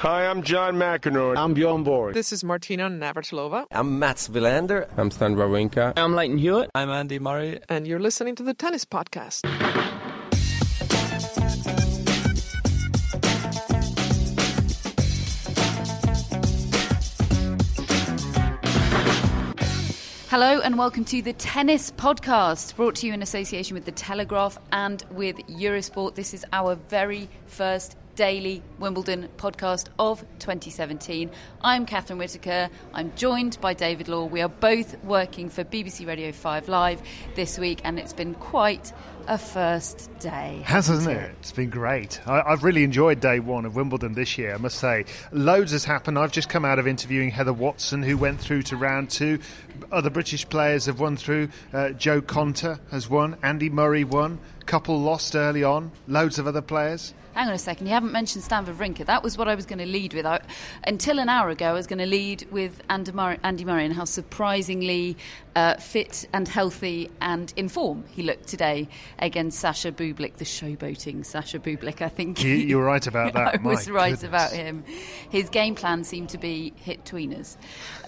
Hi, I'm John McEnroe. I'm Bjorn Borg. This is Martina Navratilova. I'm Mats Wilander. I'm Stan Wawrinka. I'm Lleyton Hewitt. I'm Andy Murray. And you're listening to the Tennis Podcast. Hello and welcome to the Tennis Podcast, brought to you in association with The Telegraph and with Eurosport. This is our very first daily Wimbledon podcast of 2017. I'm Catherine Whitaker. I'm joined by David Law. We are both working for BBC Radio 5 Live this week, and it's been quite a first day. Hasn't it? it? It's been great. I, have really enjoyed day one of Wimbledon this year, I must say. Loads has happened. I've just come out of interviewing Heather Watson, who went through to round two. Other British players have won through. Uh, Jo Konta has won. Andy Murray won. Couple lost early on. Loads of other players hang on a second, you haven't mentioned Stan Wawrinka. That was what I was going to lead with. I, until an hour ago, I was going to lead with Andy Murray, Andy Murray and how surprisingly uh, fit and healthy and in form he looked today against Sasha Bublik, the showboating Sasha Bublik. I think you, you were right about that. I was right goodness. about him. His game plan seemed to be hit tweeners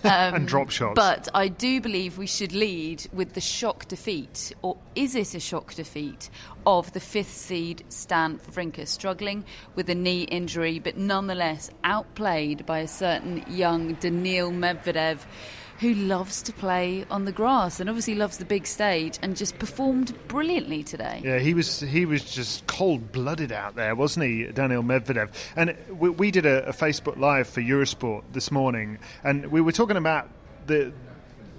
um, and drop shots. But I do believe we should lead with the shock defeat, or is it a shock defeat of the fifth seed Stan Wawrinka, struggling with a knee injury, but nonetheless outplayed by a certain young Daniil Medvedev who loves to play on the grass and obviously loves the big stage and just performed brilliantly today. Yeah, he was he was just cold blooded out there, wasn't he, Daniil Medvedev? And we, we did a, a Facebook Live for Eurosport this morning, and we were talking about the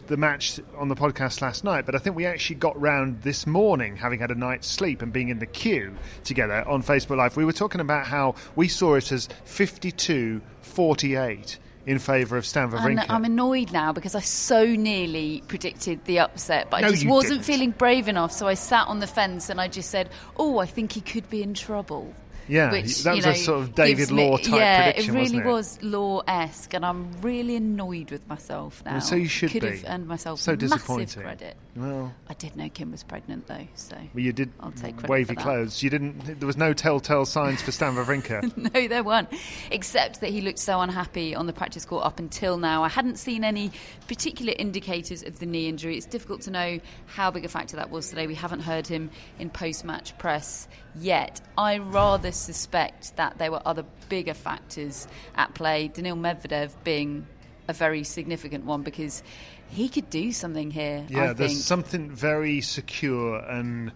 the match on the podcast last night, but I think we actually got round this morning, having had a night's sleep and being in the queue together on Facebook Live. We were talking about how we saw it as 52 48 in favour of Stan Wawrinka. I'm annoyed now because I so nearly predicted the upset, but no, I just wasn't didn't. feeling brave enough. So I sat on the fence and I just said, "Oh, I think he could be in trouble." Yeah, which, that was know, a sort of David Law type yeah, prediction. it really it? was Law esque, and I'm really annoyed with myself now. Well, so you should Could be. have earned myself so massive credit. Well, I did know Kim was pregnant though, so well, you did I'll take credit wavy clothes. You didn't. There was no telltale signs for Stan Wawrinka. no, there weren't, except that he looked so unhappy on the practice court up until now. I hadn't seen any particular indicators of the knee injury. It's difficult to know how big a factor that was today. We haven't heard him in post-match press yet. I rather suspect that there were other bigger factors at play. Daniil Medvedev being a very significant one because he could do something here. Yeah, there's something very secure and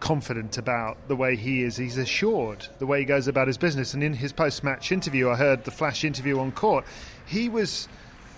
confident about the way he is. He's assured the way he goes about his business. And in his post-match interview, I heard the flash interview on court. He was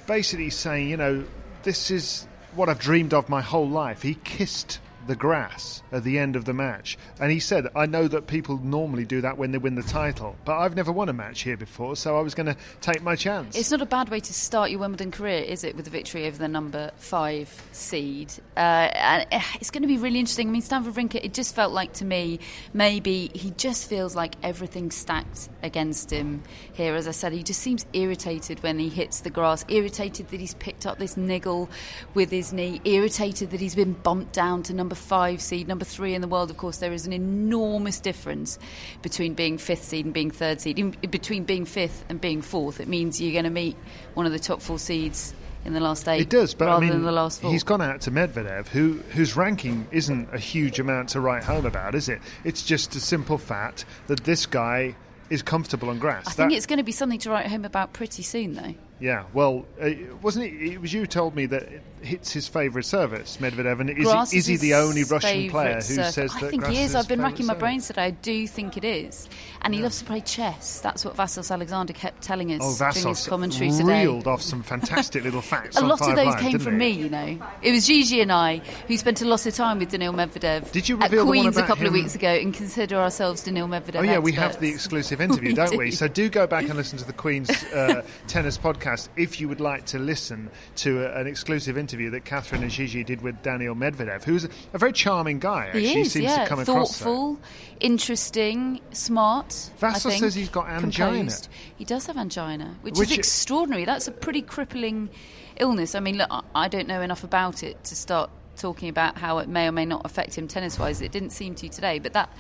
basically saying, you know, this is what I've dreamed of my whole life. He kissed the grass at the end of the match. And he said, I know that people normally do that when they win the title, but I've never won a match here before, so I was going to take my chance. It's not a bad way to start your Wimbledon career, is it, with a victory over the number five seed? Uh, and it's going to be really interesting. I mean, Stan Wawrinka, it just felt like to me, maybe he just feels like everything's stacked against him here. As I said, he just seems irritated when he hits the grass, irritated that he's picked up this niggle with his knee, irritated that he's been bumped down to number five seed, number three in the world. Of course, there is an enormous difference between being fifth seed and being third seed. In, between being fifth and being fourth, it means you're going to meet one of the top four seeds in the last eight. It does, but rather I mean, than the last four. he's gone out to Medvedev, who whose ranking isn't a huge amount to write home about, is it? It's just a simple fact that this guy is comfortable on grass. I think it's going to be something to write home about pretty soon, though. Yeah. Well, uh, wasn't it? It was you who told me that it hits his favourite service, Medvedev, and is, he, is he the only Russian player who surf- says I that think grass he is. his I've been racking my brains today. I do think it is, and he loves to play chess. That's what Vassos Alexander kept telling us Oh, during his commentary today. reeled off some fantastic little facts. A lot of those Live, came from me, you know. It was Gigi and I who spent a lot of time with Daniil Medvedev Did you at reveal one Queens a couple of weeks ago and consider ourselves Daniil Medvedev Oh yeah, we have the exclusive interview, don't we? So do go back and listen to the Queen's uh, tennis podcast if you would like to listen to a, an exclusive interview that Catherine and Gigi did with Daniel Medvedev, who's a very charming guy. Actually, He is, seems yeah. to come across. that. Thoughtful, interesting, smart. Think, says he's got angina. composed. He does have angina, which, Which- is extraordinary. That's a pretty crippling illness. I mean, look, I- don't know enough about it to start talking about how it may or may not affect him tennis-wise. It didn't seem to today, but that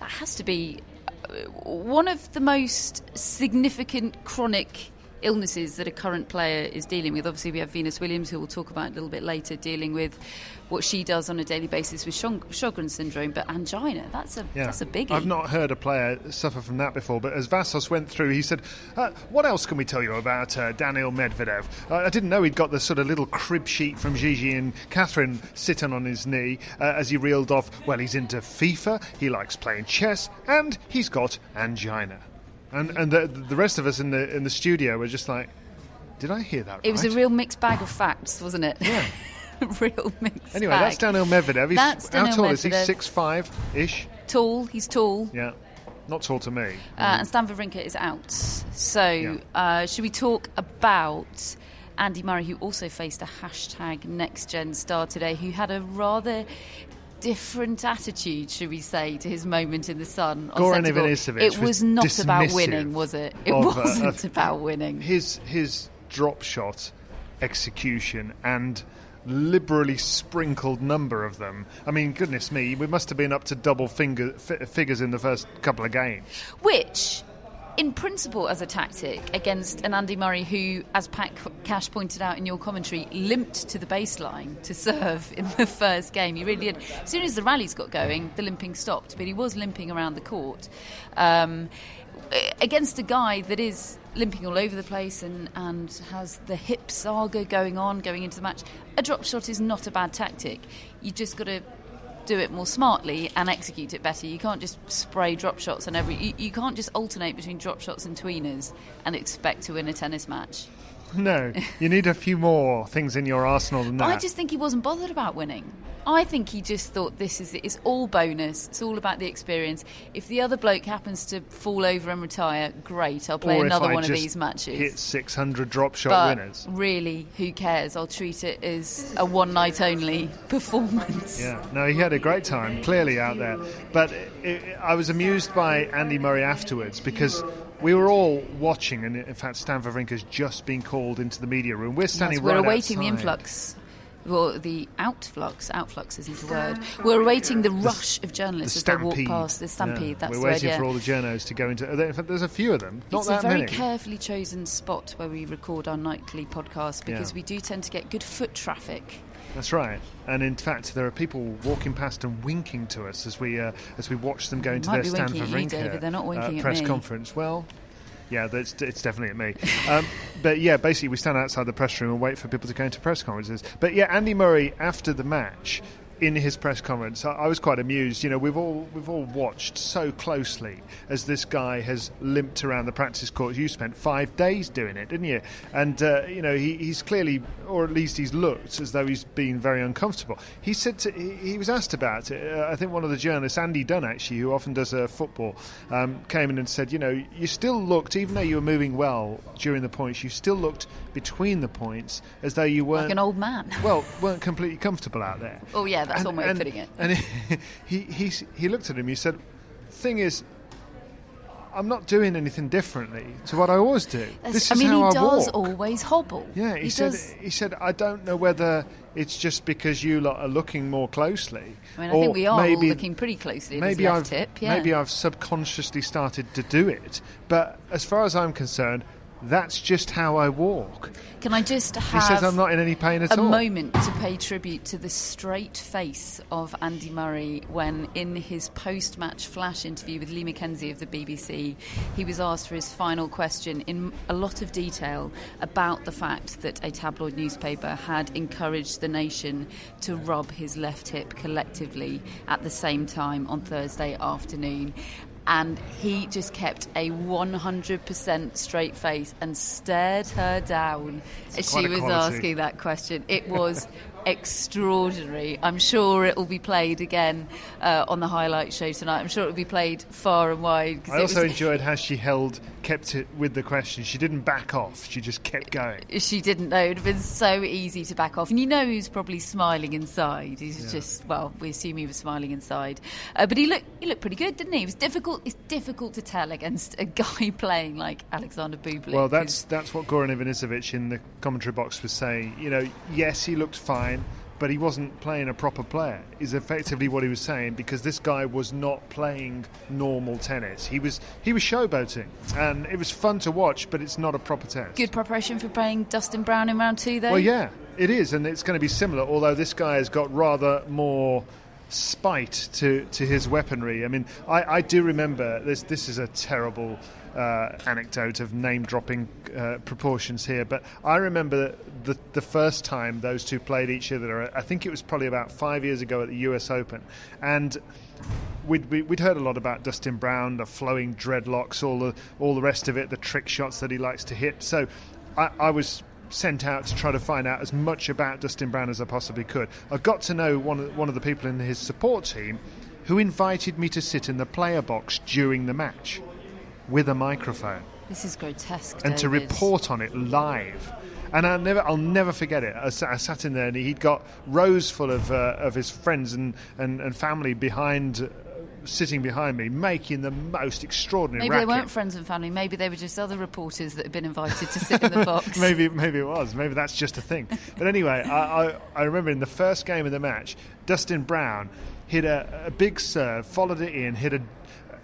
that has to be uh, one of the most significant chronic illnesses that a current player is dealing with. Obviously, we have Venus Williams, who we'll talk about a little bit later, dealing with what she does on a daily basis with Sjog- Sjogren's syndrome. But angina, that's a Yeah. that's a biggie. I've not heard a player suffer from that before, but as Vassos went through, he said, uh, What else can we tell you about uh, Daniil Medvedev? Uh, I didn't know he'd got the sort of little crib sheet from Gigi and Catherine sitting on his knee uh, as he reeled off, Well, he's into FIFA, he likes playing chess, and he's got angina. And, and the, the rest of us in the, in the studio were just like, Did I hear that It was a real mixed bag of facts, wasn't it? Yeah. real mixed Anyway, bag. that's Daniil Medvedev. He's, That's how Daniil tall is he? Six five ish. Tall, he's tall. Yeah, not tall to me. Uh, and Stan Wawrinka is out. So, Yeah. uh, should we talk about Andy Murray, who also faced a hashtag Next Gen star today, who had a rather different attitude, should we say, to his moment in the sun? Goran. Ivanisevic It was was not about winning, was it? It of, uh, wasn't of- about winning. his his drop shot execution and liberally sprinkled number of them. I mean, goodness me, we must have been up to double finger, f- figures in the first couple of games. Which, in principle, as a tactic against an Andy Murray who, as Pat Cash pointed out in your commentary, limped to the baseline to serve in the first game. He really did. As soon as the rallies got going, the limping stopped, but he was limping around the court. Um, against a guy that is limping all over the place and, and has the hip saga going on going into the match, a drop shot is not a bad tactic. You just got to do it more smartly and execute it better. You can't just spray drop shots on every. You, you can't just alternate between drop shots and tweeners and expect to win a tennis match. No, you need a few more things in your arsenal than that. I just think he wasn't bothered about winning. I think he just thought this is it. It's all bonus. It's all about the experience. If the other bloke happens to fall over and retire, great. I'll play or another one of these matches. Hit 600 drop shot but winners. really, who cares? I'll treat it as a one night only performance. Yeah, no, he had a great time, clearly out there. But it, I was amused by Andy Murray afterwards because we were all watching, and in fact, Stan Wawrinka's just been called into the media room. We're standing Yes, we're right awaiting the influx. Well, the outflux, outflux isn't a word. We're awaiting the rush of The journalists as they walk past. The stampede, Yeah, that's We're the waiting idea. for all the journos to go into. In fact, there's a few of them, not it's that a very many. carefully chosen spot where we record our nightly podcast because Yeah. we do tend to get good foot traffic. That's right. And in fact, there are people walking past and winking to us as we uh, as we watch them go into their be Stan winking at you, Wawrinka David. They're not uh, winking at press conference. Well. Yeah, that's, it's definitely at me. Um, but yeah, basically, we stand outside the press room and wait for people to go into press conferences. But yeah, Andy Murray after the match, in his press conference, I, was quite amused. You know, we've all we've all watched so closely as this guy has limped around the practice courts. You spent five days doing it, didn't you? And uh, you know, he, he's clearly, or at least he's looked as though he's been very uncomfortable. He said to, he, he was asked about it. Uh, I think one of the journalists, Andy Dunn, actually, who often does uh, football, um, came in and said, you know, you still looked, even though you were moving well during the points, you still looked between the points as though you weren't Like an old man. well, weren't completely comfortable out there. Oh, yeah, that's one way of and, putting it. And he, he, he looked at him. He said, "Thing is, I'm not doing anything differently to what I always do. That's- this I is mean, how he I does walk." always hobble. Yeah, he, he said. does. He said, "I don't know whether it's just because you lot are looking more closely. I mean, I or think we are all maybe, looking pretty closely Maybe I've hip. Yeah. maybe I've subconsciously started to do it. But as far as I'm concerned, That's just how I walk. Can I just He have says I'm not in any pain at a all. moment to pay tribute to the straight face of Andy Murray when, in his post match flash interview with Lee McKenzie of the BBC, he was asked for his final question in a lot of detail about the fact that a tabloid newspaper had encouraged the nation to rub his left hip collectively at the same time on Thursday afternoon. And he just kept a 100% straight face and stared her down as she was quality. asking that question. It was extraordinary. I'm sure it will be played again uh, on the highlight show tonight. I'm sure it will be played far and wide. I also was- enjoyed how she held, kept it with the question. She didn't back off. She just kept going. She didn't know. It would have been so easy to back off. And you know he's probably smiling inside. He's just, well, we assume he was smiling inside. Uh, but he looked, he looked pretty good, didn't he? It was difficult. It's difficult to tell against a guy playing like Alexander Bublik. Well, who's- that's that's what Goran Ivanisevic in the commentary box was saying. You know, yes, he looked fine, but he wasn't playing a proper player. Is effectively what he was saying because this guy was not playing normal tennis. He was he was showboating, and it was fun to watch, but it's not a proper test. good preparation for playing Dustin Brown in round two, though. Well, yeah, it is, and it's going to be similar. Although this guy has got rather more spite to, to his weaponry. I mean, I, I do remember this. This is a terrible uh, anecdote of name dropping uh, proportions here, but I remember the the first time those two played each other. I think it was probably about five years ago at the U.S. Open, and. We'd, we- we'd heard a lot about Dustin Brown, the flowing dreadlocks, all the all the rest of it, the trick shots that he likes to hit. So, I, I was sent out to try to find out as much about Dustin Brown as I possibly could. I got to know one one of the people in his support team who invited me to sit in the player box during the match with a microphone This is grotesque. and to report on it live. And I'll never, I'll never forget it. I sat, I sat in there, and he'd got rows full of uh, of his friends and, and, and family behind, uh, sitting behind me, making the most extraordinary. Maybe they weren't friends and family. Maybe they were just other reporters that had been invited to sit in the box. maybe maybe it was. Maybe that's just a thing. But anyway, I, I, I remember in the first game of the match, Dustin Brown hit a, a big serve, followed it in, hit a,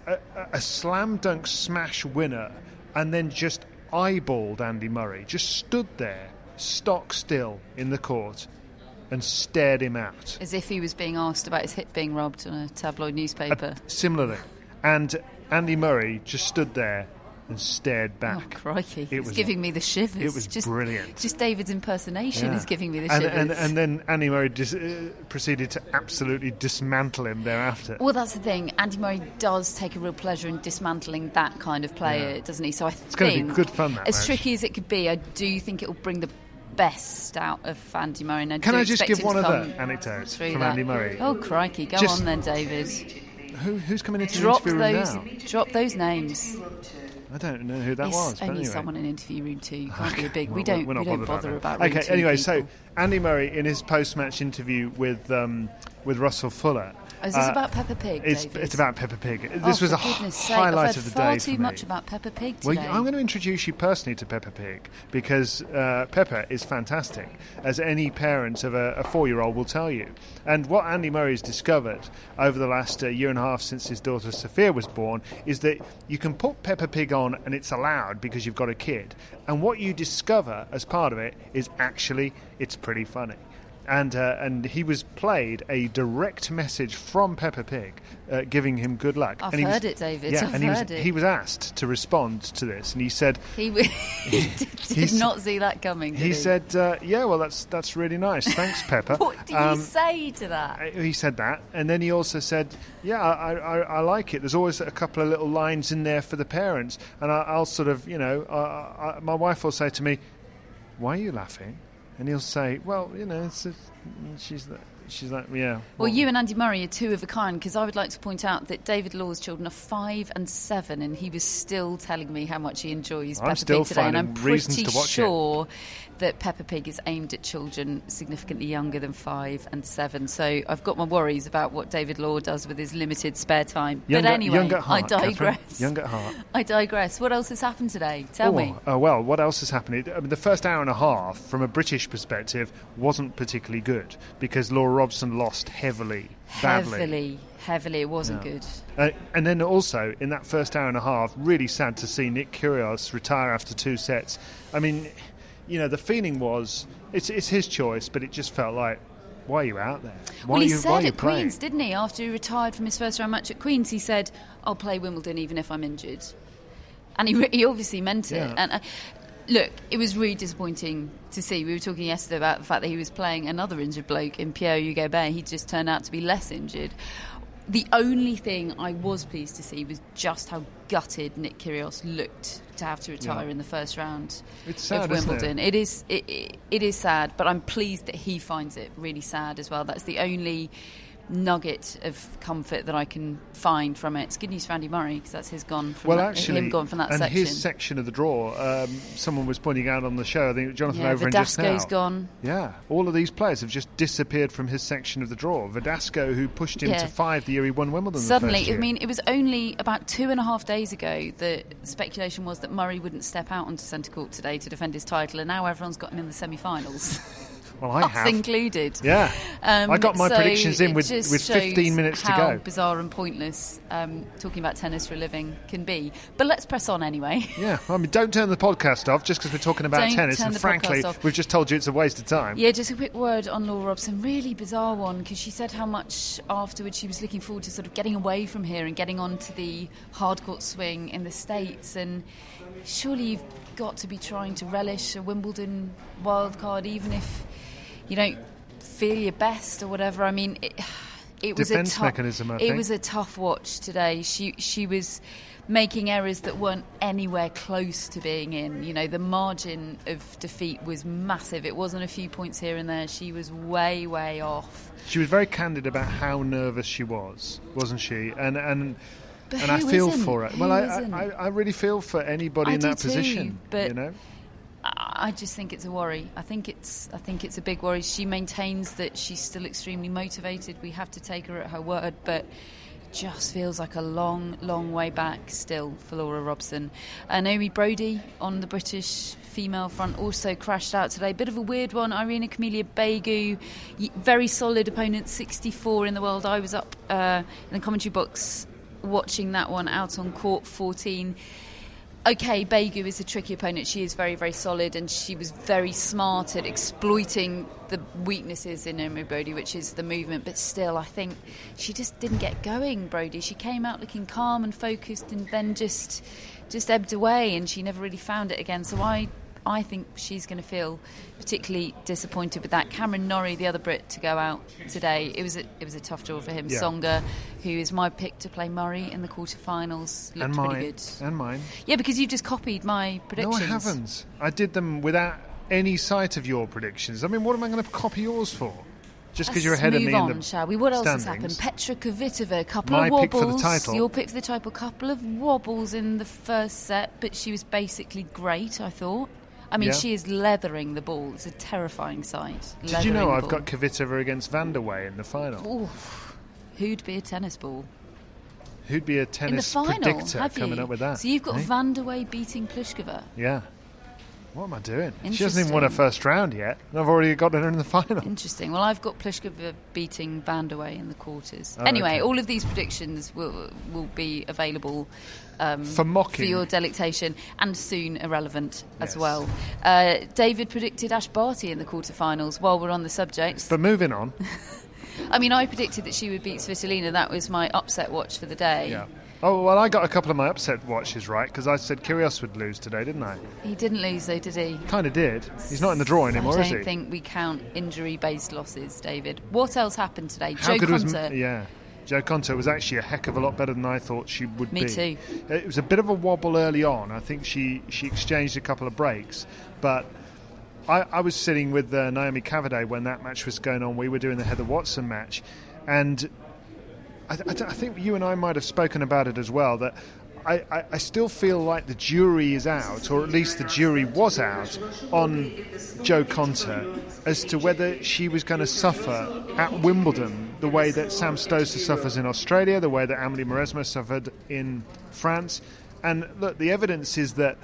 a, a slam dunk smash winner, and then just eyeballed Andy Murray. Just stood there, stock still in the court, and stared him out. As if he was being asked about his hip being rubbed on a tabloid newspaper. Similarly, and Andy Murray just stood there and stared Oh, back. crikey. It it's was- giving me the shivers. it was just, brilliant. Just David's impersonation Yeah. is giving me the and, shivers. and, and then Andy Murray dis- uh, proceeded to absolutely dismantle him thereafter. well, that's the thing. Andy Murray does take a real pleasure in dismantling that kind of player, Yeah. doesn't he? So I It's gonna be good fun, that as match. tricky as it could be, I do think it will bring the best out of Andy Murray. And I Can I just give one to other come anecdote from that. Andy Murray? Oh, crikey. Go Just- on then, David. Who, who's coming into Drop the interview those, room now? drop those names. I don't know who that It's was. only anyway. someone in interview room two. Can't be a big. Well, we don't. we don't bother about about. Okay. Anyway, so. Andy Murray in his post-match interview with um, with Russell Fuller. Oh, is this uh, about Peppa Pig? It's, it's about Peppa Pig. Oh, This was a highlight of the far day too for much about Peppa Pig Well, today. I'm going to introduce you personally to Peppa Pig because uh, Peppa is fantastic, as any parent of a, a four year old will tell you. And what Andy Murray has discovered over the last uh, year and a half since his daughter Sophia was born is that you can put Peppa Pig on and it's allowed because you've got a kid. And what you discover as part of it is actually it's pretty funny. And, uh, and he was played a direct message from Peppa Pig uh, giving him good luck. I've and he was- heard it, David. Yeah, I've and he was, it. he was asked to respond to this, and he said, He, w- he did, did not see that coming. He he, said, uh, "Yeah, well, that's that's really nice. Thanks, Pepper." What did Um, he say to that? uh, He said that, and then he also said, "Yeah, I, I, I like it. There's always a couple of little lines in there for the parents, and I, I'll sort of, you know, I, I, my wife will say to me, "Why are you laughing?" And he'll say, "Well, you know, it's a, she's she's like, yeah." Well, you and Andy Murray are two of a kind because I would like to point out that David Law's children are five and seven, and he was still telling me how much he enjoys I'm Peppa Pig today, and I'm pretty to watch it. sure that Peppa Pig is aimed at children significantly younger than five and seven. So I've got my worries about what David Law does with his limited spare time. Young but at- anyway, heart, I Catherine. digress. Young at heart. I digress. What else has happened today? Tell oh, me. uh, well, what else has happened? I mean, the first hour and a half, from a British perspective, wasn't particularly good because Laura Robson lost heavily, badly. Heavily, heavily. It wasn't Yeah. good. Uh, and then also in that first hour and a half, really sad to see Nick Kyrgios retire after two sets. I mean, you know, the feeling was it's it's his choice, but it just felt like, why are you out there? Why well, he are you, why said at playing? Queen's, didn't he? After he retired from his first round match at Queen's, he said, "I'll play Wimbledon even if I'm injured," and he, he obviously meant it. Yeah. And uh, look, it was really disappointing to see. We were talking yesterday about the fact that he was playing another injured bloke in Pierre-Hugues Herbert. He just turned out to be less injured. The only thing I was pleased to see was just how gutted Nick Kyrgios looked to have to retire Yeah. in the first round It's sad, of isn't it? Wimbledon. It is it, it, it is sad, but I'm pleased that he finds it really sad as well. That's the only nugget of comfort that I can find from it. It's good news for Andy Murray because that's his gone from Well, that, actually, him gone from that and section. his section of the draw, um, someone was pointing out on the show. I think Jonathan yeah, Overend just now. Verdasco's gone. Yeah, all of these players have just disappeared from his section of the draw. Verdasco, who pushed him Yeah. to five the year he won Wimbledon. Suddenly. I mean, it was only about two and a half days ago that speculation was that Murray wouldn't step out onto centre court today to defend his title, and now everyone's got him in the semi-finals, well, I us have. included. Yeah, Um, I got my so predictions in with with 15 shows minutes to how go. Bizarre and pointless um, talking about tennis for a living can be. But let's press on anyway. Yeah, I mean, don't turn the podcast off just because we're talking about Don't tennis. And frankly, we've just told you it's a waste of time. Yeah, just a quick word on Laura Robson. Really bizarre one because she said how much afterwards she was looking forward to sort of getting away from here and getting onto the hard court swing in the States. And surely you've got to be trying to relish a Wimbledon wildcard, even if you don't feel your best or whatever. I mean, it, it was Defence a tough mechanism, I It think. was a tough watch today. She she was making errors that weren't anywhere close to being in. You know, the margin of defeat was massive. It wasn't a few points here and there. She was way way off. She was very candid about how nervous she was, wasn't she? And and But and I feel isn't? for it. Who Well, I. I I really feel for anybody I in that too, position. but- you know, I just think it's a worry. I think it's I think it's a big worry. She maintains that she's still extremely motivated. We have to take her at her word, but just feels like a long, long way back still for Laura Robson. Uh, Naomi Broady on the British female front also crashed out today. Bit of a weird one. Irina Camelia Begu, very solid opponent, 64 in the world. I was up uh, in the commentary box watching that one out on court 14 okay, Begu is a tricky opponent. She is very, very solid, and she was very smart at exploiting the weaknesses in Naomi Broady, which is the movement. But still, I think she just didn't get going. Broady, she came out looking calm and focused, and then just just ebbed away, and she never really found it again. So I. I think she's going to feel particularly disappointed with that. Cameron Norrie, the other Brit to go out today, it was a, it was a tough draw for him. Yeah. Tsonga, who is my pick to play Murray in the quarterfinals, looked and pretty good. and mine. Yeah, because you've just copied my predictions. No, I haven't. I did them without any sight of your predictions. I mean, what am I going to copy yours for? Just because you're ahead of me on, in the shall we? What else has happened? Petra Kvitova, a couple My of pick wobbles. for the title. Your pick for the title, a couple of wobbles in the first set, but she was basically great. I thought. I mean, Yeah. she is leathering the ball. It's a terrifying sight. Did you know I've got. Kvitova against Vandeweghe in the final? Oof. Who'd be a tennis ball Who'd be a in the tennis final? predictor coming up with that? So you've got eh? Vandeweghe beating Pliskova. Yeah. What am I doing? She hasn't even won a Interesting. first round yet, and I've already got her in the final. Interesting. Well, I've got Pliskova beating Vandeweghe in the quarters. Oh, anyway, okay. all of these predictions will will be available um, For mocking. for your delectation and soon irrelevant as Yes. well. Uh, David predicted Ash Barty in the quarterfinals. While we're on the subject, But moving on. I mean, I predicted that she would beat Svitolina. That was my upset watch for the day. Yeah. Oh well, I got a couple of my upset watches right because I said Kyrgios would lose today, didn't I? He didn't lose though, did he? Kind of did. He's not in the draw anymore, I is don't think we count injury-based losses, David. What else happened today? How Jo good was Konta. yeah? Jo Konta was actually a heck of a lot better than I thought she would Me be. too. It was a bit of a wobble early on. I think she she exchanged a couple of breaks, but I, I was sitting with uh, Naomi Cavaday when that match was going on. We were doing the Heather Watson match, and I, th- I think you and I might have spoken about it as well. That I, I, I still feel like the jury is out, or at least the jury was out, on Jo Konta as to whether she was going to suffer at Wimbledon the way that Sam Stosur suffers in Australia, the way that Amelie Mauresmo suffered in France. And look, the evidence is that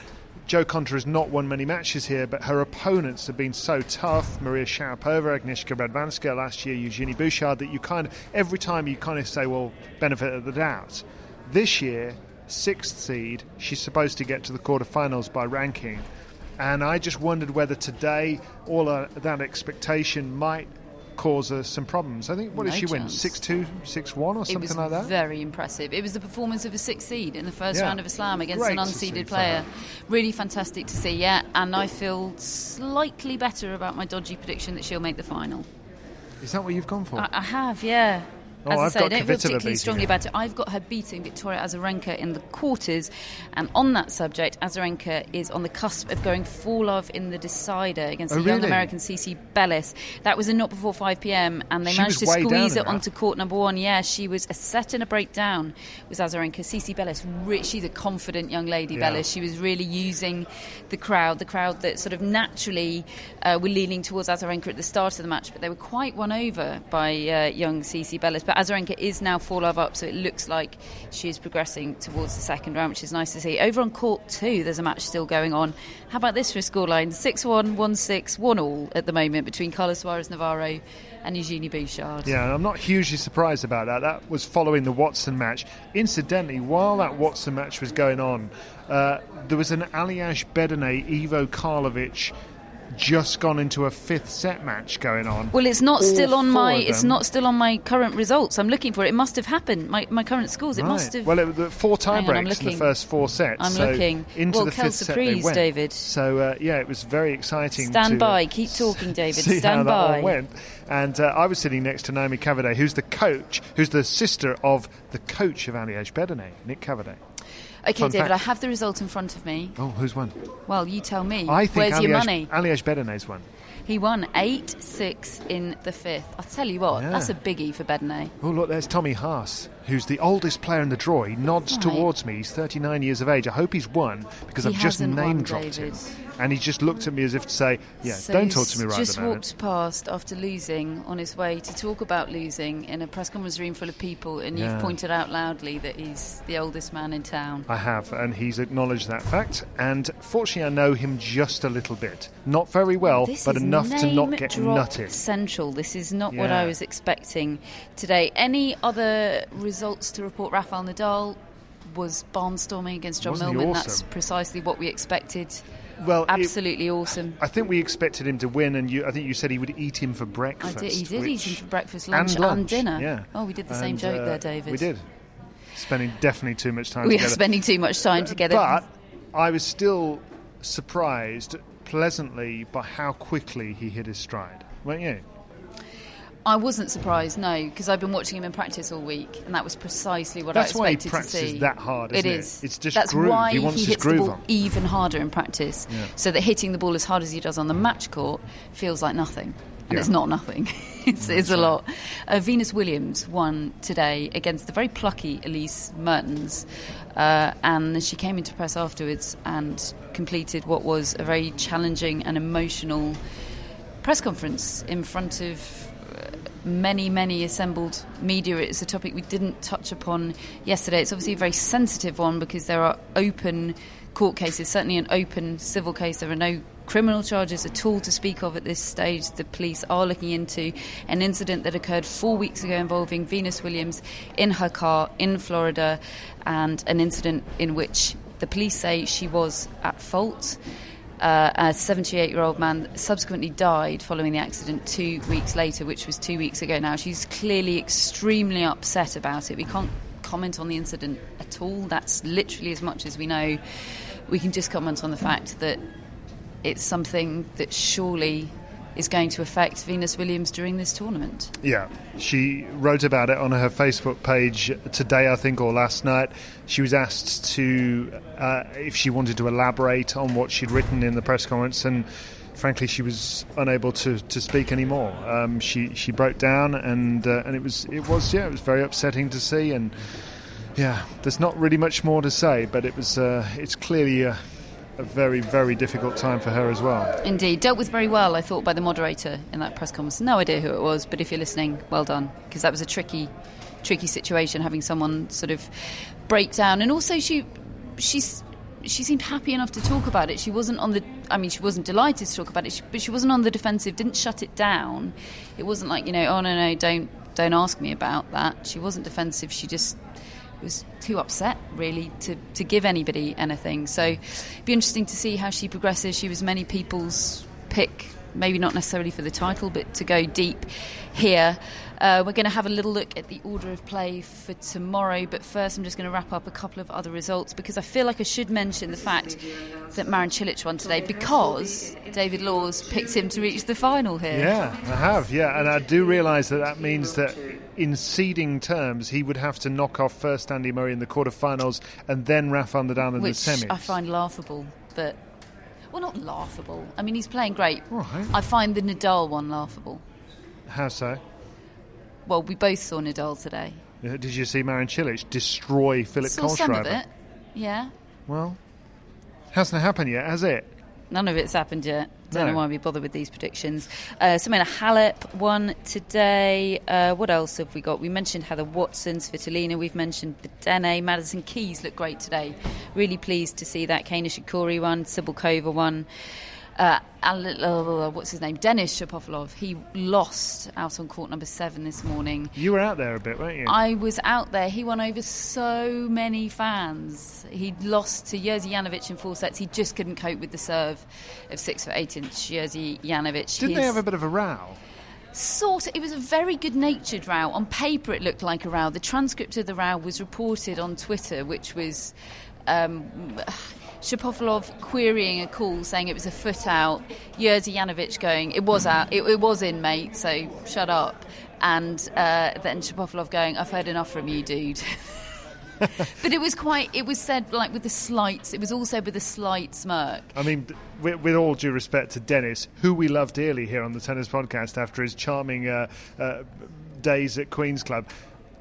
Jo Konta has not won many matches here, but her opponents have been so tough. Maria Sharapova, Agnieszka Radwanska last year, Eugenie Bouchard, that you kind of, every time you kind of say, well, benefit of the doubt. This year, sixth seed, she's supposed to get to the quarterfinals by ranking. And I just wondered whether today all that expectation might cause us some problems. I think, what No did she win? chance. 6 2, 6 1 or It something like that? very impressive. It was the performance of a six seed in the first Yeah. round of a slam against Great an unseeded player. Really fantastic to see, yeah. And I feel slightly better about my dodgy prediction that she'll make the final. Is that what you've gone for? I, I have, yeah. Oh, As I I've say, I don't feel particularly strongly about it. I've got her beating Victoria Azarenka in the quarters, and on that subject, Azarenka is on the cusp of going full love in the decider against Oh, the young? American CiCi Bellis. That was a not before 5 pm, and they She managed to was squeeze it onto court number one. Yeah, she was a set and a breakdown with Azarenka. CiCi Bellis, re- she's a confident young lady, Yeah. Bellis. She was really using the crowd, the crowd that sort of naturally uh, were leaning towards Azarenka at the start of the match, but they were quite won over by uh, young CiCi Bellis. But Azarenka is now four love up, so it looks like she is progressing towards the second round, which is nice to see. Over on court two, there's a match still going on. How about this for a scoreline? 6 1, 1 6, 1 all at the moment between Carlos Suarez Navarro and Eugenie Bouchard. Yeah, I'm not hugely surprised about that. That was following the Watson match. Incidentally, while that Watson match was going on, uh, there was an Aljaz Bedene Ivo Karlovic just gone into a fifth set match going on. Well, it's not All still on my. It's not still on my current results. I'm looking for it. It must have happened. My, my current scores. It must Right. have. Well, it, the four Hang on, in the first four sets. I'm so looking. Into Well, the quelle fifth set they went. David. So uh, yeah, it was very exciting. Stand to, uh, by. Keep talking, David. see Stand how that by. all went. And uh, I was sitting next to Naomi Cavaday, who's the coach, who's the sister of the coach of Aljaz Bedene, Nick Cavaday. Okay, Fun David. fact. I have the result in front of me. Oh, who's won? Well, you tell me. I think Where's your Aljaz, money? Aljaz Bedene's won. He won eight six in the fifth. I'll tell you what. Yeah. That's a biggie for Bedene. Oh, look, there's Tommy Haas, who's the oldest player in the draw. He nods Right. towards me. He's 39 years of age. I hope he's won because He I've just hasn't won, name dropped him. David. And he just looked at me as if to say, Yeah, So don't talk to me right Just at the walked past after losing on his way to talk about losing in a press conference room full of people, and Yeah. you've pointed out loudly that he's the oldest man in town. I have, and he's acknowledged that fact. And fortunately, I know him just a little bit. Not very well, This but enough to not get nutted. Central. This is not what I was expecting today. Any other results to report? Rafael Nadal was barnstorming against John Wasn't Millman. awesome? That's precisely what we expected. Well, it- Absolutely awesome. I think we expected him to win, and you, I think you said he would eat him for breakfast. I did, he did eat him for breakfast, and lunch, and, dinner. Yeah. Oh, we did the same joke uh, there, David. We did. Spending definitely too much time We are spending too much time together. But I was still surprised pleasantly by how quickly he hit his stride. Weren't you? I wasn't surprised, no, because I've been watching him in practice all week, and that was precisely what That's I why he expected to practices see. that hard, isn't it it? is. It's just That's groove. why He wants his hits the groove ball on. even harder in practice, Yeah. so that hitting the ball as hard as he does on the match court feels like nothing. And Yeah. it's not nothing. it's, it's a lot. Uh, Venus Williams won today against the very plucky Elise Mertens, uh, and she came into press afterwards and completed what was a very challenging and emotional press conference in front of many, many assembled media. It's a topic we didn't touch upon yesterday. It's obviously a very sensitive one because there are open court cases, certainly an open civil case. There are no criminal charges at all to speak of at this stage. The police are looking into an incident that occurred four weeks ago involving Venus Williams in her car in Florida and an incident in which the police say she was at fault. Uh, a 78 year old man subsequently died following the accident two weeks later, which was two weeks ago now. She's clearly extremely upset about it. We can't comment on the incident at all. That's literally as much as we know. We can just comment on the fact that it's something that surely is going to affect Venus Williams during this tournament. Yeah, she wrote about it on her Facebook page today, I think, or last night. She was asked to uh, if she wanted to elaborate on what she'd written in the press conference, and frankly, she was unable to, to speak anymore. Um, she she broke down, and uh, and it was it was yeah, it was very upsetting to see, and yeah, there's not really much more to say, but it was uh, it's clearly a, a very very difficult time for her as well. Indeed, dealt with very well, I thought, by the moderator in that press conference. No idea who it was, but if you're listening, well done, because that was a tricky, tricky situation having someone sort of break down, and also she, she's she seemed happy enough to talk about it. She wasn't on the. I mean, she wasn't delighted to talk about it, but she wasn't on the defensive. Didn't shut it down. It wasn't like you know, oh no no, don't don't ask me about that. She wasn't defensive. She just was too upset really to, to give anybody anything. So it'd be interesting to see how she progresses. She was many people's pick, maybe not necessarily for the title, but to go deep here. Uh, we're going to have a little look at the order of play for tomorrow, but first I'm just going to wrap up a couple of other results because I feel like I should mention the fact that Marin Cilic won today because David Laws picked him to reach the final here. Yeah, I have, yeah, and I do realise that that means that in seeding terms, he would have to knock off first Andy Murray in the quarterfinals and then Rafael Nadal in Which the semis. I find laughable, but well, not laughable. I mean, he's playing great. Right. I find the Nadal one laughable. How so? Well, we both saw Nadal today. Did you see Marin Cilic destroy Philip saw some of it. Yeah. Well, hasn't happened yet, has it? None of it's happened yet. Don't No. know why we bother with these predictions. Uh, Simona Halep won today. Uh, what else have we got? We mentioned Heather Watson, Svitolina. We've mentioned Bedene. Madison Keys looked great today. Really pleased to see that. Kei Nishikori won. Cibulkova won. Uh, uh, what's his name? Denis Shapovalov. He lost out on court number seven this morning. You were out there a bit, weren't you? I was out there. He won over so many fans. He lost to Jerzy Janowicz in four sets. He just couldn't cope with the serve of six foot eight inch Jerzy Janowicz. Didn't they have a bit of a row? Sort of. It was a very good natured row. On paper, it looked like a row. The transcript of the row was reported on Twitter, which was. Um, Shapovalov querying a call saying it was a foot out, Jerzy Janowicz going, it was out, it, it was in, mate, so shut up. And uh, then Shapovalov going, I've heard enough from you, dude. but it was quite, it was said like with a slight, it was also with a slight smirk. I mean, with, with all due respect to Denis, who we love dearly here on the Tennis Podcast after his charming uh, uh, days at Queen's Club,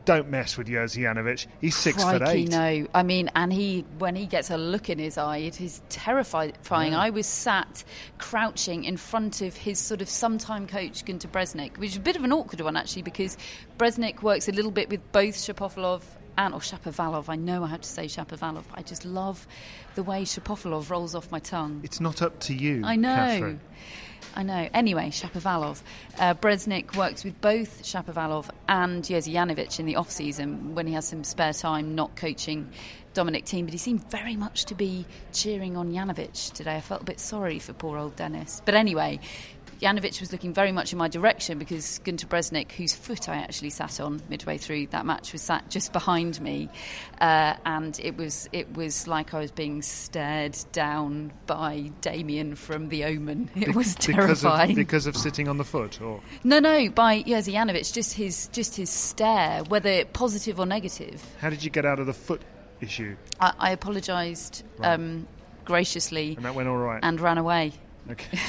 don't mess with Jerzy He's six foot Crikey, eight. no. I mean, and he, when he gets a look in his eye, it is terrifying. I was sat crouching in front of his sort of sometime coach, Gunter Bresnik, which is a bit of an awkward one actually, because Bresnik works a little bit with both Shapovalov and or Shapovalov. I know I have to say Shapovalov. I just love the way Shapovalov rolls off my tongue. It's not up to you. I know. Catherine. I know. Anyway, Shapovalov. Uh, works with both Shapovalov and Jerzy Janowicz in the off season when he has some spare time not coaching Dominic Thiem, but he seemed very much to be cheering on Janowicz today. I felt a bit sorry for poor old Denis. But anyway, Janowicz was looking very much in my direction because Gunter Bresnik, whose foot I actually sat on midway through that match, was sat just behind me, uh, and it was it was like I was being stared down by Damien from The Omen. It was Because terrifying. of, because of sitting on the foot, or no, no, by Jerzy Janowicz, just his just his stare, whether positive or negative. how did you get out of the foot issue? I, I apologised um, graciously And that went all right. and ran away. okay.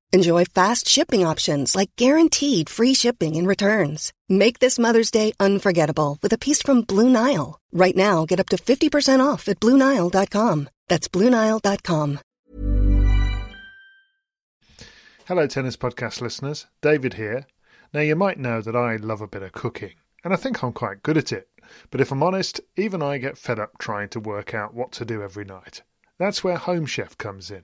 Enjoy fast shipping options like guaranteed free shipping and returns. Make this Mother's Day unforgettable with a piece from Blue Nile. Right now, get up to 50% off at BlueNile.com. That's BlueNile.com. Hello, Tennis Podcast listeners. David here. Now, you might know that I love a bit of cooking, and I think I'm quite good at it. But if I'm honest, even I get fed up trying to work out what to do every night. That's where Home Chef comes in.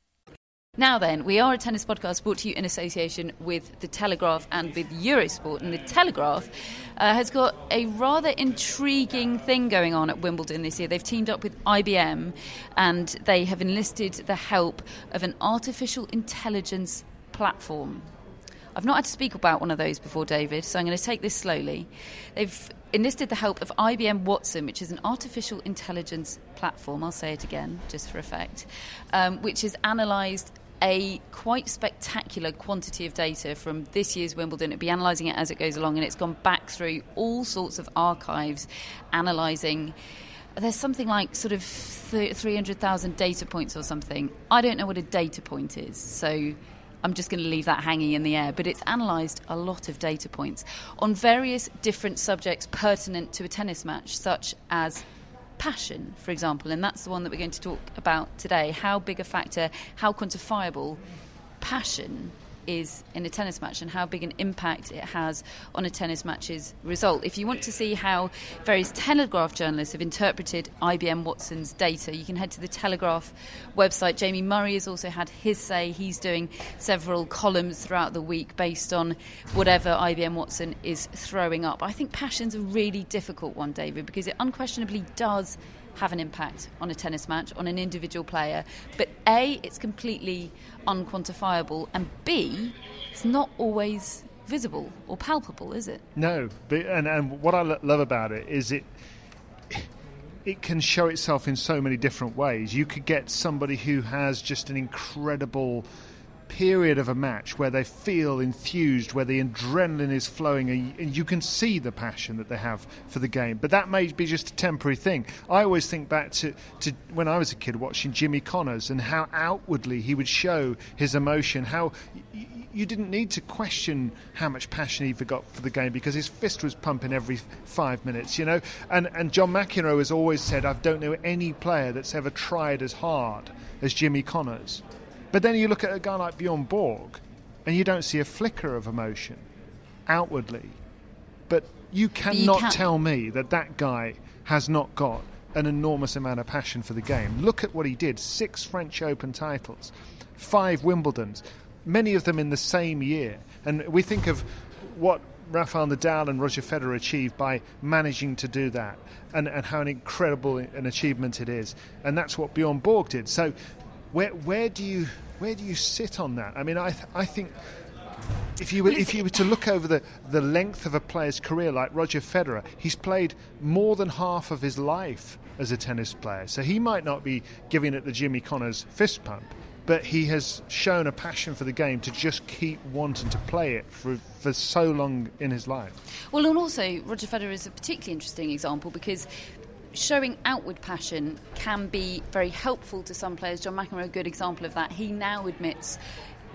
Now then, we are a tennis podcast brought to you in association with The Telegraph and with Eurosport. And The Telegraph uh, has got a rather intriguing thing going on at Wimbledon this year. They've teamed up with IBM and they have enlisted the help of an artificial intelligence platform. I've not had to speak about one of those before, David, so I'm going to take this slowly. They've enlisted the help of IBM Watson, which is an artificial intelligence platform, I'll say it again just for effect, um, which has analysed a quite spectacular quantity of data from this year's Wimbledon. It'll be analysing it as it goes along, and it's gone back through all sorts of archives, analysing. There's something like sort of 300,000 data points or something. I don't know what a data point is, so I'm just going to leave that hanging in the air. But it's analysed a lot of data points on various different subjects pertinent to a tennis match, such as passion, for example, and that's the one that we're going to talk about today. How big a factor, how quantifiable passion is in a tennis match and how big an impact it has on a tennis match's result. If you want to see how various Telegraph journalists have interpreted IBM Watson's data, you can head to the Telegraph website. Jamie Murray has also had his say. He's doing several columns throughout the week based on whatever IBM Watson is throwing up. I think passion's a really difficult one, David, because it unquestionably does have an impact on a tennis match, on an individual player. But A, it's completely unquantifiable, and B, it's not always visible or palpable, is it? No, but, and, and what I lo- love about it is it it can show itself in so many different ways. You could get somebody who has just an incredible period of a match where they feel infused, where the adrenaline is flowing, and you can see the passion that they have for the game. But that may be just a temporary thing. I always think back to, to when I was a kid watching Jimmy Connors and how outwardly he would show his emotion, how you didn't need to question how much passion he got for the game because his fist was pumping every five minutes, you know. And and John McEnroe has always said, I don't know any player that's ever tried as hard as Jimmy Connors. But then you look at a guy like Bjorn Borg, and you don't see a flicker of emotion outwardly. But you cannot can't- tell me that that guy has not got an enormous amount of passion for the game. Look at what he did six French Open titles, five Wimbledons, many of them in the same year. And we think of what Rafael Nadal and Roger Federer achieved by managing to do that and, and how an incredible an achievement it is. And that's what Bjorn Borg did. So where, where, do, you, where do you sit on that? I mean, I, th- I think if you were, if you were to look over the, the length of a player's career like Roger Federer, he's played more than half of his life as a tennis player. So he might not be giving it the Jimmy Connors fist pump, but he has shown a passion for the game to just keep wanting to play it for, for so long in his life. Well, and also, Roger Federer is a particularly interesting example because showing outward passion can be very helpful to some players. John McEnroe, a good example of that. He now admits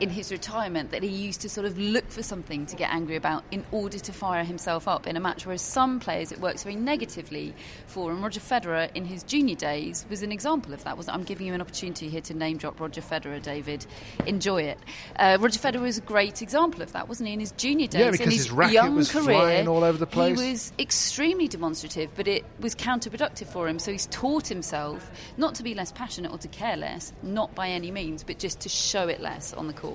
in his retirement that he used to sort of look for something to get angry about in order to fire himself up in a match, whereas some players it works very negatively for. And Roger Federer, in his junior days, was an example of that. Was I'm giving you an opportunity here to name drop Roger Federer, David. Enjoy it. Uh, Roger Federer was a great example of that, wasn't he? In his junior days, Yeah, because in his, his racket young was career, flying all over the place. He was extremely demonstrative, but it was counterproductive for him. So he's taught himself not to be less passionate or to care less, not by any means, but just to show it less on the court.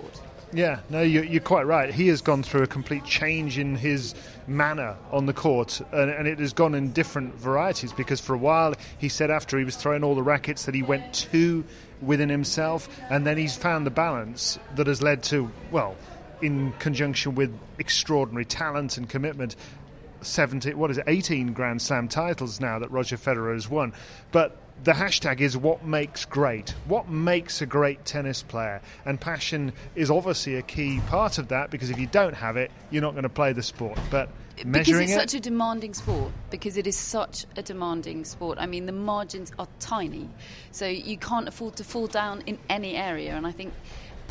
Yeah, no, you're, you're quite right. He has gone through a complete change in his manner on the court, and, and it has gone in different varieties. Because for a while, he said after he was throwing all the rackets that he went too within himself, and then he's found the balance that has led to, well, in conjunction with extraordinary talent and commitment, 70, what is it, 18 Grand Slam titles now that Roger Federer has won. But the hashtag is what makes great. What makes a great tennis player? And passion is obviously a key part of that because if you don't have it, you're not going to play the sport. But because it's it, such a demanding sport because it is such a demanding sport i mean the margins are tiny so you can't afford to fall down in any area and i think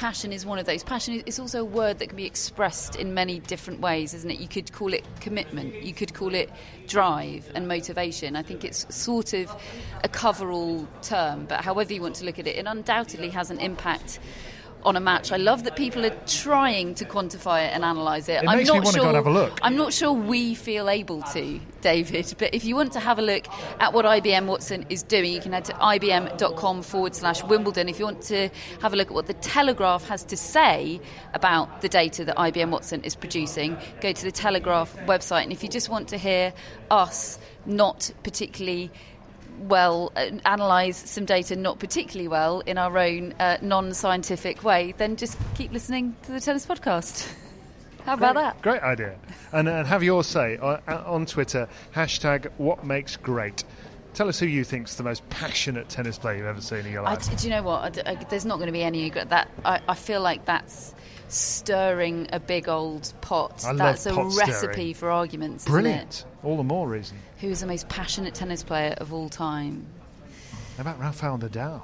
passion is one of those. Passion is also a word that can be expressed in many different ways isn't it? You could call it commitment. You could call it drive and motivation. I think it's sort of a coverall term but however you want to look at it it undoubtedly has an impact on a match. I love that people are trying to quantify it and analyse it. It I'm not sure, go and have a look. I'm not sure we feel able to, David, but if you want to have a look at what IBM Watson is doing, you can head to ibm.com forward slash Wimbledon. If you want to have a look at what the Telegraph has to say about the data that IBM Watson is producing, go to the Telegraph website. And if you just want to hear us not particularly well uh, analyse some data not particularly well in our own uh, non-scientific way, then just keep listening to the tennis podcast. How about that? Great idea. And, and have your say on, on Twitter, hashtag what makes great. Tell us who you think's the most passionate tennis player you've ever seen in your I, life. do you know what? I I- there's not going to be any that. I, I feel like that's stirring a big old pot. I that's a pot stirring. recipe for arguments. isn't Brilliant. All the more reason. Who is the most passionate tennis player of all time? How about Rafael Nadal?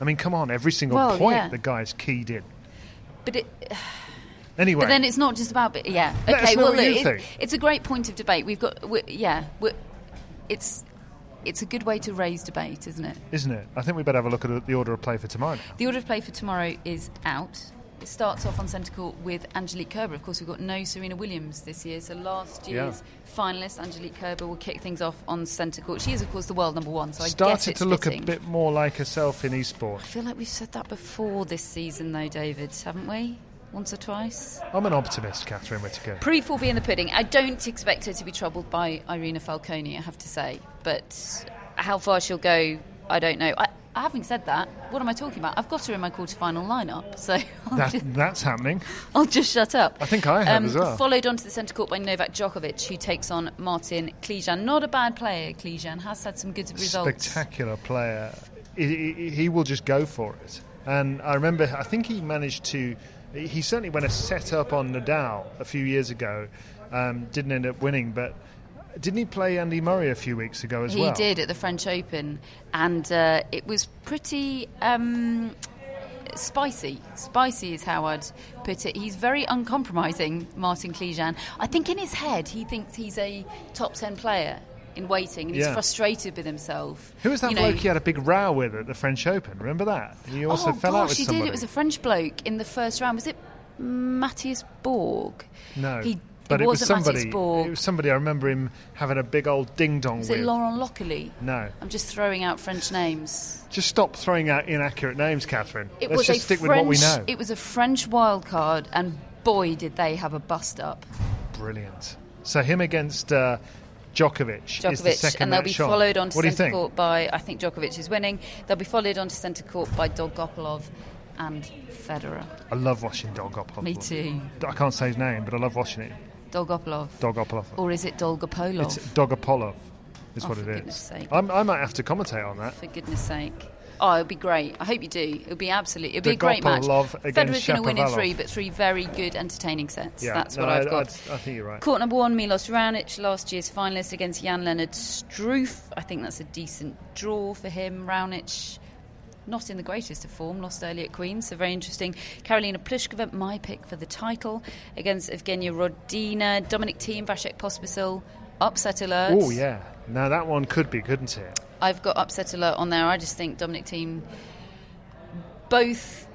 I mean, come on, every single Well, point yeah. the guy's keyed in. But it, Anyway, But then it's not just about. but Yeah. Let Okay. Well, look, it- it's a great point of debate. We've got. we yeah. we it's it's a good way to raise debate, isn't it? isn't it? I think we better have a look at the order of play for tomorrow. now. The order of play for tomorrow is out. It starts off on centre court with Angelique Kerber. Of course, we've got no Serena Williams this year, so last year's finalist Angelique Kerber will kick things off on centre court. She is, of course, the world number one, so I Started it's to look fitting. a bit more like herself in Eastbourne. I feel like we've said that before this season, though, David, haven't we? Once or twice. I'm an optimist, Catherine Whitaker. Proof will be in the pudding. I don't expect her to be troubled by Irina Falconi, I have to say. But how far she'll go, I don't know. I, having said that, what am I talking about? I've got her in my quarter-final lineup, so That, just, that's happening. I'll just shut up. Um, I think I have as well. Followed onto the centre court by Novak Djokovic, who takes on Martin Klizan. Not a bad player, Klizan. Has had some good results. Spectacular player. He, he, he will just go for it. And I remember, I think he managed to. He certainly went a set up on Nadal a few years ago. Um, didn't end up winning, but didn't he play Andy Murray a few weeks ago as He well? He did at the French Open, and uh, it was pretty um, spicy. Spicy is how I'd put it. He's very uncompromising, Martin Klizan. I think in his head he thinks he's a top ten player in waiting, and he's frustrated with himself. Who was that You know- bloke he had a big row with at the French Open? Remember that? He also oh fell gosh, out with he somebody. did. It was a French bloke in the first round. Was it Matthias Borg? no, he, but it, was wasn't somebody. It was somebody. I remember him having a big old ding dong was with. it Laurent Lokoli? no, I'm just throwing out French names. just stop throwing out inaccurate names, Catherine. It Let's was just stick French, with what we know. It was a French wild card, and boy, did they have a bust up. Brilliant. So him against uh, Djokovic, is the second and they'll be match on. followed on to What do you centre think? court by I think Djokovic is winning. They'll be followed on to centre court by Dolgopolov and Federer. I love watching Dolgopolov. Me too. I can't say his name, but I love watching it. Dolgopolov, Dolgopolov. or is it Dolgopolov? It's Dogopolov, is Oh, what for goodness sake. I'm, I might have to commentate on that. For goodness sake. Oh, it'll be great. I hope you do. It'll be absolutely. It'll be a great match. Federer's going to win in three, but three very good, entertaining sets. Yeah, That's no, what I've I, got. I, I think you're right. Court number one, Milos Raonic, last year's finalist against Jan-Lennard Struff. I think that's a decent draw for him. Raonic, not in the greatest of form, lost early at Queen's, so very interesting. Karolina Pliskova, my pick for the title, against Evgenia Rodina. Dominic Thiem, Vasek Pospisil, upset alert. Oh yeah. Now that one could be, couldn't it? I've got upset alert on there. I just think Dominic Thiem both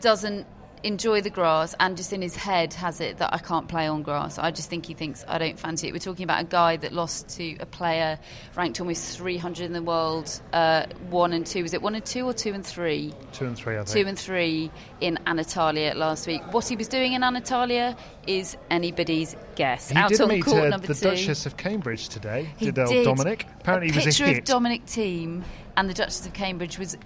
doesn't enjoy the grass and just in his head has it that I can't play on grass. I just think he thinks I don't fancy it. We're talking about a guy that lost to a player ranked almost 300 in the world, uh, one and two. Was it one and two or two and three? Two and three, I think. Two and three in Antalya last week. What he was doing in Antalya is anybody's guess. he Out did on meet court uh, number the two. Duchess of Cambridge today. He did, uh, did. Dominic? Apparently, a he was a of hit. Dominic Thiem and the Duchess of Cambridge was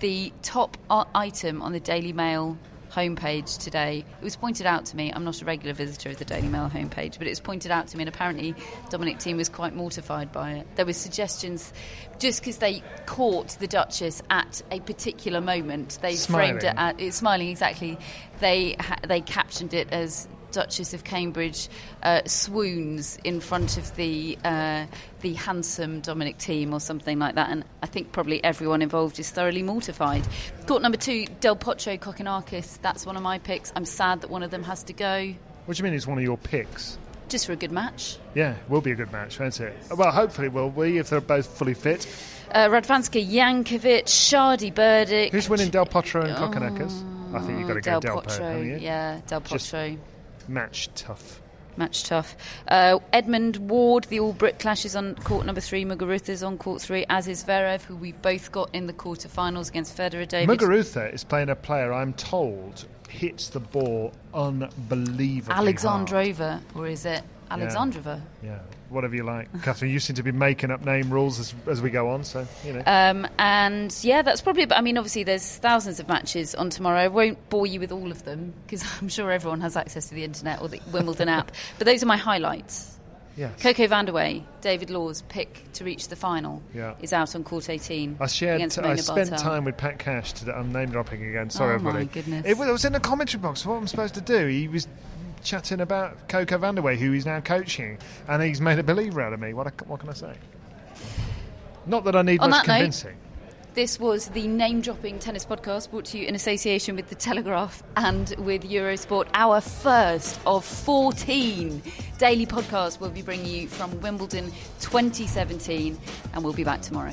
the top item on the Daily Mail homepage today. It was pointed out to me. I'm not a regular visitor of the Daily Mail homepage, but it was pointed out to me, and apparently Dominic Thiem was quite mortified by it. There were suggestions, just because they caught the Duchess at a particular moment, they framed it Smiling. smiling exactly. They ha- they captioned it as. Duchess of Cambridge uh, swoons in front of the uh, the handsome Dominic Thiem or something like that, and I think probably everyone involved is thoroughly mortified. Court number two, Del Potro Kokkinakis. That's one of my picks. I'm sad that one of them has to go, What do you mean it's one of your picks? just for a good match. Yeah, will be a good match, won't it? Well, hopefully will we if they're both fully fit. Uh, Radwanska Jankovic, Chardy Berdych. Who's winning Del Potro and Kokkinakis? I think you've got to go Del Del Potro, Potro, yeah, Del Just- Potro. Match tough. Match tough. Uh, Edmund Ward, the All Brit clashes on court number three. Muguruza is on court three, as is Zverev, who we both got in the quarterfinals against Federer David. Muguruza is playing a player I'm told hits the ball unbelievably hard. Alexandrova, or is it Alexandrova? Yeah, whatever you like. Catherine, you seem to be making up name rules as, as we go on, so, you know. Um, and yeah, that's probably. I mean, obviously, there's thousands of matches on tomorrow. I won't bore you with all of them because I'm sure everyone has access to the internet or the Wimbledon app. But those are my highlights. yes. Coco Vandeweghe, David Law's pick to reach the final, Yeah. is out on court 18 I shared. I spent Bartel. time with Pat Cash today. I'm name dropping again. Sorry, Oh, my everybody. goodness. It was, it was in the commentary box. What am I supposed to do? He was chatting about Coco Vandeweghe, who he's now coaching, and he's made a believer out of me. What, I, what can I say? Not that I need On much that note- convincing. This was the name dropping tennis podcast brought to you in association with The Telegraph and with Eurosport. Our first of 14 daily podcasts we'll be bringing you from Wimbledon 2017, and we'll be back tomorrow.